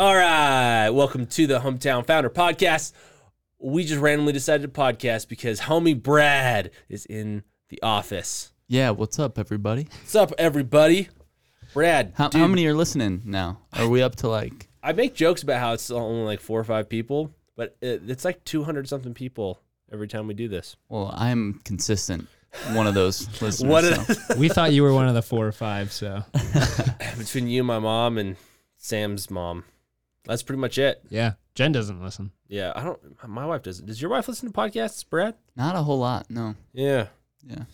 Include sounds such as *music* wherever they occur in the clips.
All right, welcome to the Hometown Founder Podcast. We just randomly decided to podcast because homie Brad is in the office. Yeah, what's up, everybody? What's up, everybody? Brad, How, dude, how many are listening now? Are we up to like? I make jokes about how it's only like four or five people, but it, it's like 200 something people every time we do this. Well, I'm consistent. One of those *laughs* listeners. What so. We thought you were one of the four or five, so *laughs* Between you, my mom, and Sam's mom. That's pretty much it. yeah. Jen doesn't listen. Yeah, I don't, my wife doesn't. Does your wife listen to podcasts, Brad? Not a whole lot. No. Yeah. Yeah.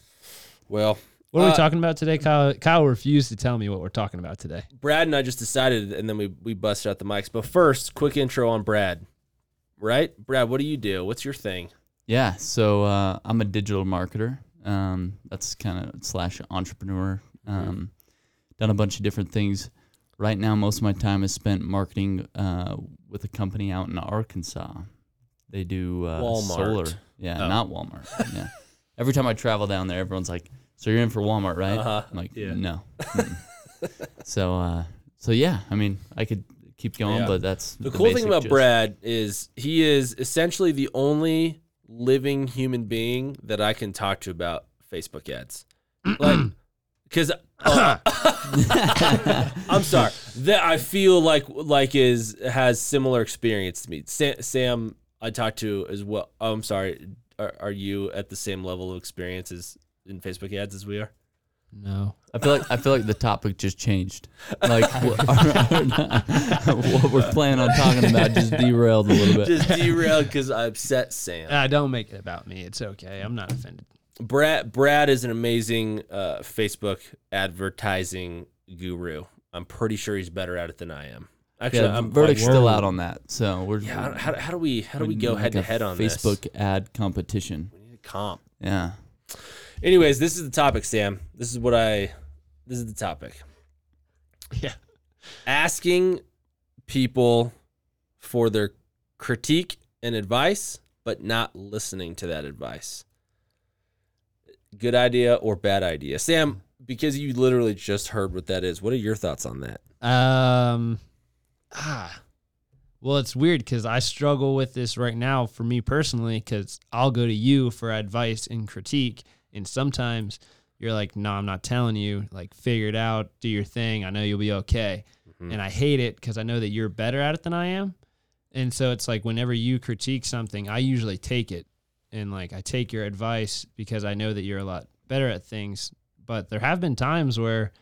Well, What are Uh, we talking about today? Kyle Kyle refused to tell me what we're talking about today. Brad and I just decided, and then we we busted out the mics. But first, quick intro on Brad. Right, Brad, what do you do? What's your thing? Yeah. So uh, I'm a digital marketer. Um, that's kind of slash entrepreneur. Um, done a bunch of different things. Right now, most of my time is spent marketing uh, with a company out in Arkansas. They do uh, Walmart. solar. Yeah, Oh. not Walmart. yeah. *laughs* Every time I travel down there, everyone's like, "So you're in for Walmart, right?" Uh-huh. I'm like, Yeah. "No." *laughs* So, uh, so yeah. I mean, I could keep going, Yeah. but that's The, cool thing about gist. Brad is he is essentially the only living human being that I can talk to about Facebook ads. like, *clears throat* because I'm sorry that I feel like like is has similar experience to me. Sam, Sam I talked to as well. Oh, I'm sorry. Are, are you at the same level of experience as in Facebook ads as we are? No. I feel like I feel like the topic just changed. Like *laughs* what *laughs* what we're planning on talking about just derailed a little bit. Just derailed because I upset Sam. Uh, don't make it about me. It's okay. I'm not offended. Brad Brad is an amazing uh, Facebook advertising guru. I'm pretty sure he's better at it than I am. Actually, yeah, I'm verdict's like, still out on that. So we're Yeah, how, how do we how do we we're go like head to head on this? Facebook ad competition. We need a comp. Yeah. Anyways, this is the topic, Sam. This is what I. This is the topic. Yeah. Asking people for their critique and advice, but not listening to that advice. Good idea or bad idea, Sam? Because you literally just heard what that is. What are your thoughts on that? Um. Ah. Well, it's weird because I struggle with this right now for me personally because I'll go to you for advice and critique, and sometimes you're like, "No, I'm not telling you. Like, figure it out, do your thing. I know you'll be okay." Mhm. And I hate it because I know that you're better at it than I am, and so it's like whenever you critique something, I usually take it, and like I take your advice because I know that you're a lot better at things. But there have been times where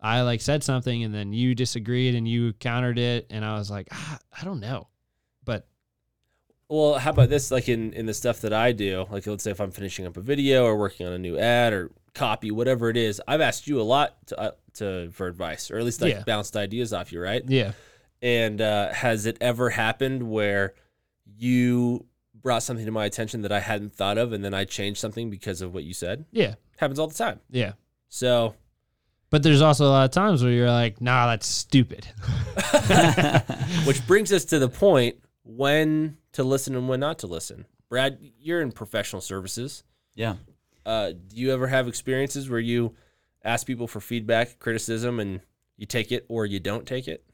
I like said something and then you disagreed and you countered it and I was like, ah, I don't know. But Well, how about this? Like in in the stuff that I do, like let's say if I'm finishing up a video or working on a new ad or copy, whatever it is, I've asked you a lot to uh, to for advice, or at least like Yeah. bounced ideas off you, right? yeah. And uh, has it ever happened where you brought something to my attention that I hadn't thought of, and then I changed something because of what you said? Yeah. Happens all the time. Yeah. So But there's also a lot of times where you're like, nah, that's stupid. *laughs* Which brings us to the point when to listen and when not to listen. Brad, you're in professional services. Yeah. Uh, do you ever have experiences where you ask people for feedback, criticism, and you take it or you don't take it?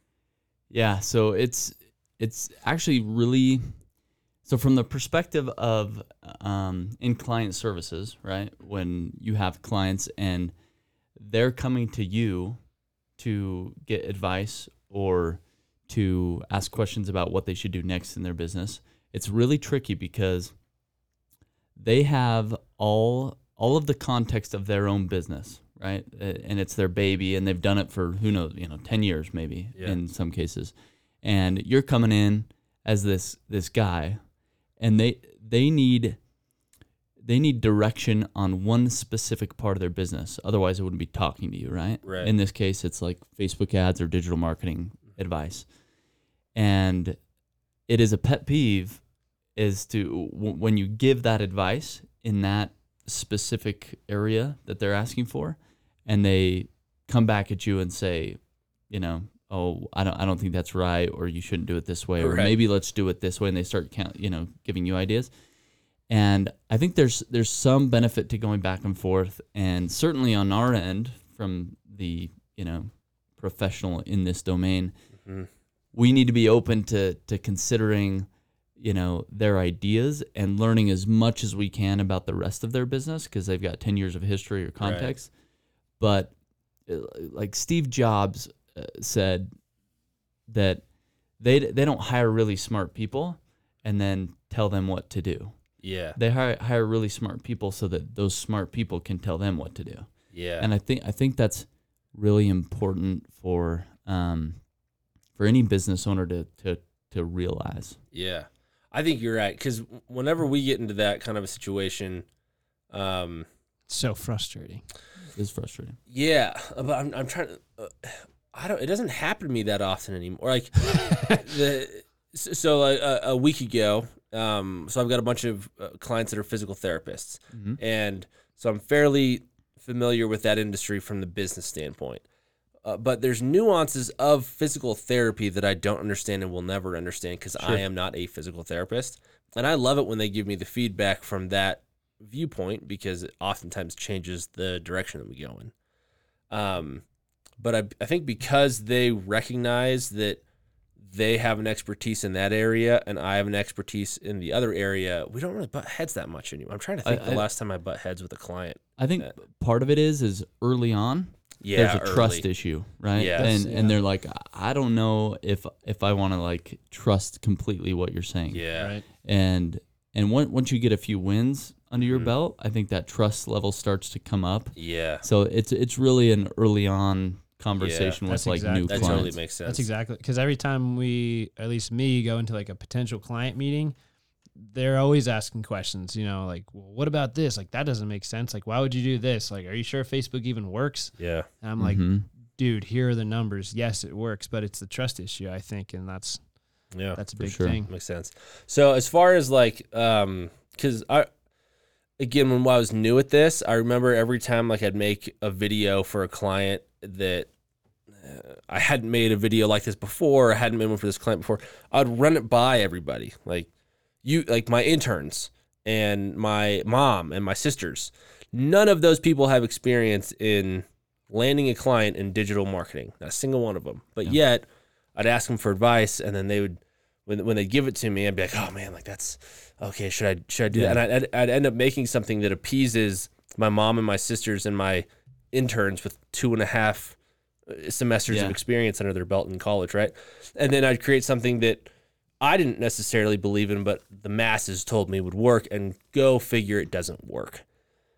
Yeah, so it's it's actually really so from the perspective of um, in client services, right? When you have clients and they're coming to you to get advice or to ask questions about what they should do next in their business, it's really tricky because they have all all of the context of their own business, right? And it's their baby, and they've done it for who knows, you know, ten years maybe Yeah. in some cases. And you're coming in as this this guy, and they they need they need direction on one specific part of their business. Otherwise, they wouldn't be talking to you, right? Right. In this case, it's like Facebook ads or digital marketing advice, and it is a pet peeve is to w- when you give that advice in that specific area that they're asking for and they come back at you and say you know oh i don't i don't think that's right or you shouldn't do it this way or Right. maybe let's do it this way and they start count, you know giving you ideas and i think there's there's some benefit to going back and forth and certainly on our end from the you know professional in this domain Mhm. we need to be open to to considering you know their ideas and learning as much as we can about the rest of their business because they've got 10 years of history or context but uh, like steve jobs uh, said that they they don't hire really smart people and then tell them what to do Yeah. they hire, hire really smart people so that those smart people can tell them what to do Yeah. and I think I think that's really important for um, for any business owner to to to realize. Yeah, I think you're right. Because whenever we get into that kind of a situation, um, So frustrating. It's frustrating. yeah, but I'm, I'm trying to. I don't. It doesn't happen to me that often anymore. Like *laughs* the so a, a week ago. Um, so I've got a bunch of uh, clients that are physical therapists, Mhm. and so I'm fairly familiar with that industry from the business standpoint. Uh, but there's nuances of physical therapy that I don't understand and will never understand because I am not a physical therapist. And I love it when they give me the feedback from that viewpoint because it oftentimes changes the direction that we go in. Um, but I, I think because they recognize that they have an expertise in that area and I have an expertise in the other area, we don't really butt heads that much anymore. I'm trying to I- think the I- last time I butt heads with a client. I think Uh, part of it is is early on Yeah, there's a trust issue, right? Yeah. and That's- and they're like, I don't know if if I want to like trust completely what you're saying. Yeah. Right. And and once once you get a few wins under your Mhm. belt, I think that trust level starts to come up. Yeah. So it's it's really an early on conversation with That's like exact- new That clients. totally makes sense. That's exactly because every time we, at least me, go into like a potential client meeting, they're always asking questions. You know, like, well, what about this? Like, that doesn't make sense. Like, why would you do this? Like, are you sure Facebook even works? Yeah. And I'm like, Mhm. dude, here are the numbers. Yes, it works, but it's the trust issue, I think, and that's Yeah. that's a big sure. thing. Makes sense. So as far as like, um, because I, again, when I was new at this, I remember every time like I'd make a video for a client that uh, I hadn't made a video like this before, or hadn't made one for this client before. I'd run it by everybody, like you, like my interns and my mom and my sisters. None of those people have experience in landing a client in digital marketing. Not a single one of them. But Yeah. yet, I'd ask them for advice, and then they would when when they give it to me, I'd be like, oh man, like that's okay. Should I should I do Yeah. that? And I'd, I'd end up making something that appeases my mom and my sisters and my interns with two and a half uh, semesters Yeah. of experience under their belt in college, right? And then I'd create something that I didn't necessarily believe in, but the masses told me would work. And go figure, it doesn't work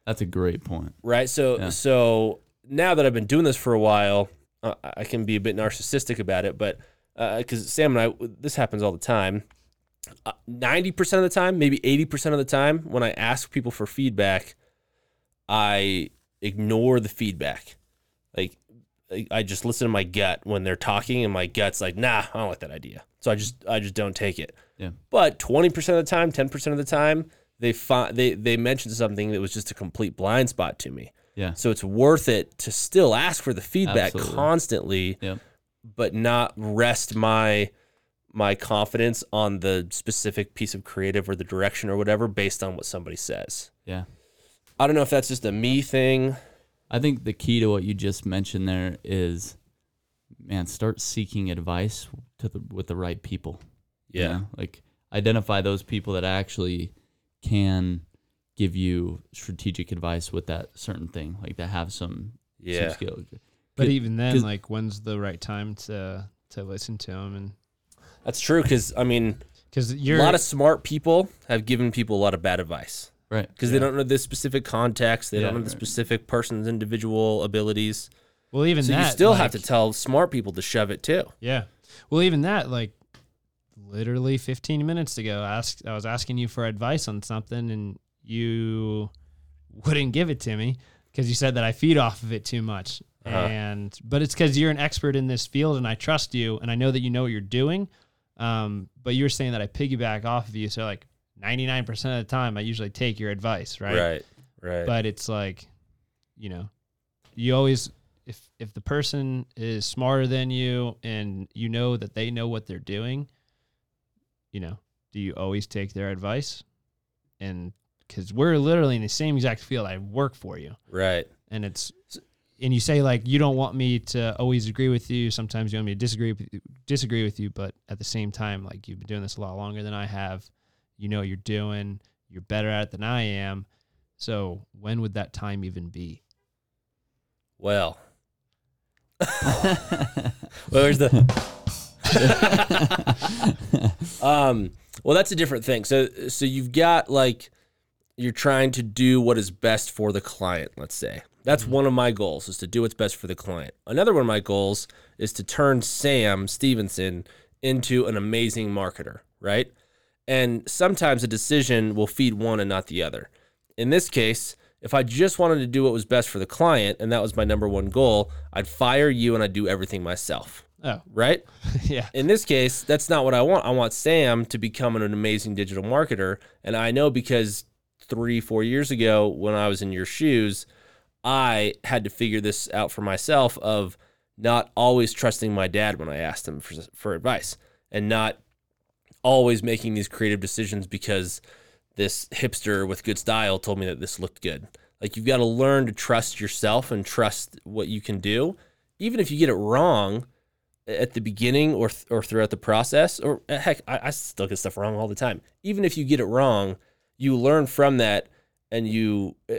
That's a great point. right? So Yeah. so now that I've been doing this for a while, uh, I can be a bit narcissistic about it, but because Sam and I, this happens all the time. Uh, Ninety percent of the time, maybe eighty percent of the time, when I ask people for feedback, I ignore the feedback. Like I- I just listen to my gut when they're talking, and my gut's like, "Nah, I don't like that idea." So I just I just don't take it. Yeah. But twenty percent of the time, ten percent of the time, they find they they mentioned something that was just a complete blind spot to me. Yeah. So it's worth it to still ask for the feedback Absolutely. constantly, Yep. But not rest my my confidence on the specific piece of creative or the direction or whatever based on what somebody says. Yeah. I don't know if that's just a me thing. I think the key to what you just mentioned there is, man, start seeking advice to the with the right people. you Yeah. know? like identify those people that actually can give you strategic advice with that certain thing, like that have some Yeah. some skill. But even then, like, when's the right time to to listen to them? And That's true cuz I mean, because a lot of smart people have given people a lot of bad advice Right. because they don't know the specific context, they Yeah. don't know the specific person's individual abilities. well, even so that you still have to tell smart people to shove it too. Yeah. Well, even that, like, literally 15 minutes ago, asked I was asking you for advice on something, and you wouldn't give it to me because you said that I feed off of it too much. Uh-huh. And but it's because you're an expert in this field, and I trust you, and I know that you know what you're doing. Um, but you were saying that I piggyback off of you, so like 99% of the time, I usually take your advice, right? Right. Right. but it's like you know you always if if the person is smarter than you and you know that they know what they're doing you know do you always take their advice and because we're literally in the same exact field i work for you right. and it's and you say like you don't want me to always agree with you. Sometimes you want me to disagree with you, disagree with you, but at the same time, like you've been doing this a lot longer than I have. You know what you're doing. You're better at it than I am. So when would that time even be? Well, *laughs* well, where's the? *laughs* *laughs* um. Well, that's a different thing. So, so you've got like you're trying to do what is best for the client. Let's say that's mm-hmm. one of my goals is to do what's best for the client. Another one of my goals is to turn Sam Stevenson into an amazing marketer. Right. And sometimes a decision will feed one and not the other. In this case, if I just wanted to do what was best for the client and that was my number one goal, I'd fire you and I'd do everything myself. Oh, Right? *laughs* yeah. In this case, that's not what I want. I want Sam to become an amazing digital marketer. And I know because three, four years ago, when I was in your shoes, I had to figure this out for myself of not always trusting my dad when I asked him for, for advice and not always making these creative decisions because this hipster with good style told me that this looked good. Like you've got to learn to trust yourself and trust what you can do. Even if you get it wrong, at the beginning or th- or throughout the process, or heck, I, I still get stuff wrong all the time. Even if you get it wrong, you learn from that, and you uh,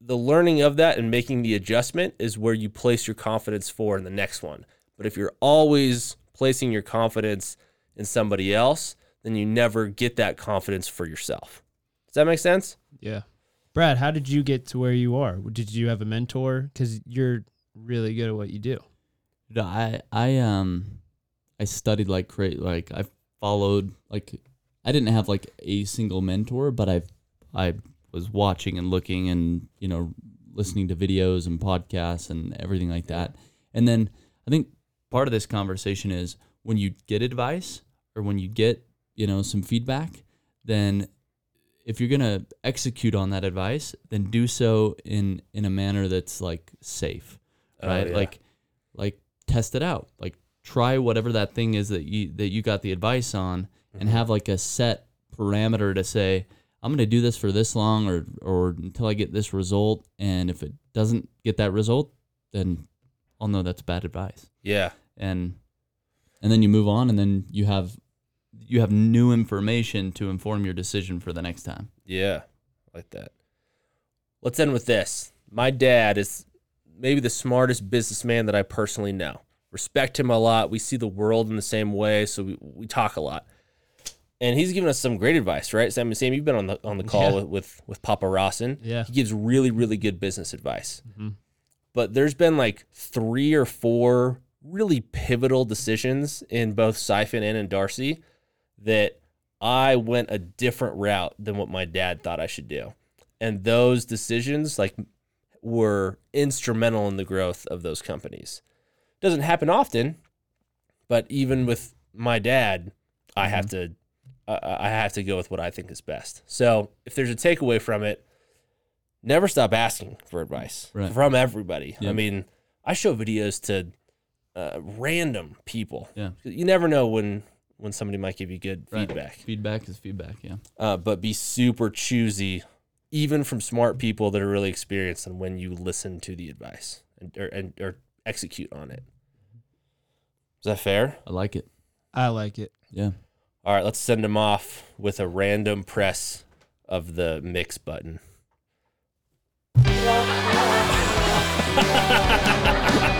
the learning of that and making the adjustment is where you place your confidence for in the next one. But if you're always placing your confidence in somebody else, then you never get that confidence for yourself. Does that make sense? Yeah. Brad, how did you get to where you are? Did you have a mentor? Because you're really good at what you do. No, I I um I studied like crazy. Like I followed like I didn't have like a single mentor, but I I was watching and looking and you know listening to videos and podcasts and everything like that. And then I think part of this conversation is when you get advice or when you get you know some feedback, then if you're gonna execute on that advice, then do so in in a manner that's like safe, Oh, right? yeah. Like like test it out. Like try whatever that thing is that you that you got the advice on and have like a set parameter to say I'm going to do this for this long or or until I get this result and if it doesn't get that result then I'll know that's bad advice. Yeah. And and then you move on and then you have you have new information to inform your decision for the next time. Yeah, like that. Let's end with this. My dad is maybe the smartest businessman that I personally know. Respect him a lot. We see the world in the same way, so we, we talk a lot. And he's given us some great advice, right? Sam, Sam, you've been on the on the call Yeah. with, with with Papa Rawson. Yeah. He gives really, really good business advice. Mhm. But there's been like three or four really pivotal decisions in both Siphon and in Darcy that I went a different route than what my dad thought I should do. And those decisions like were instrumental in the growth of those companies. Doesn't happen often, but even with my dad, I have to I I have to go with what I think is best. So, if there's a takeaway from it, never stop asking for advice Right. from everybody. I mean, I show videos to uh, random people. Yeah. You never know when when somebody might give you good Right. feedback. Feedback is feedback, yeah. Uh, but be super choosy, even from smart people that are really experienced, and when you listen to the advice and or, and or execute on it. Is that fair? I like it. I like it. Yeah. All right, let's send them off with a random press of the mix button. *laughs*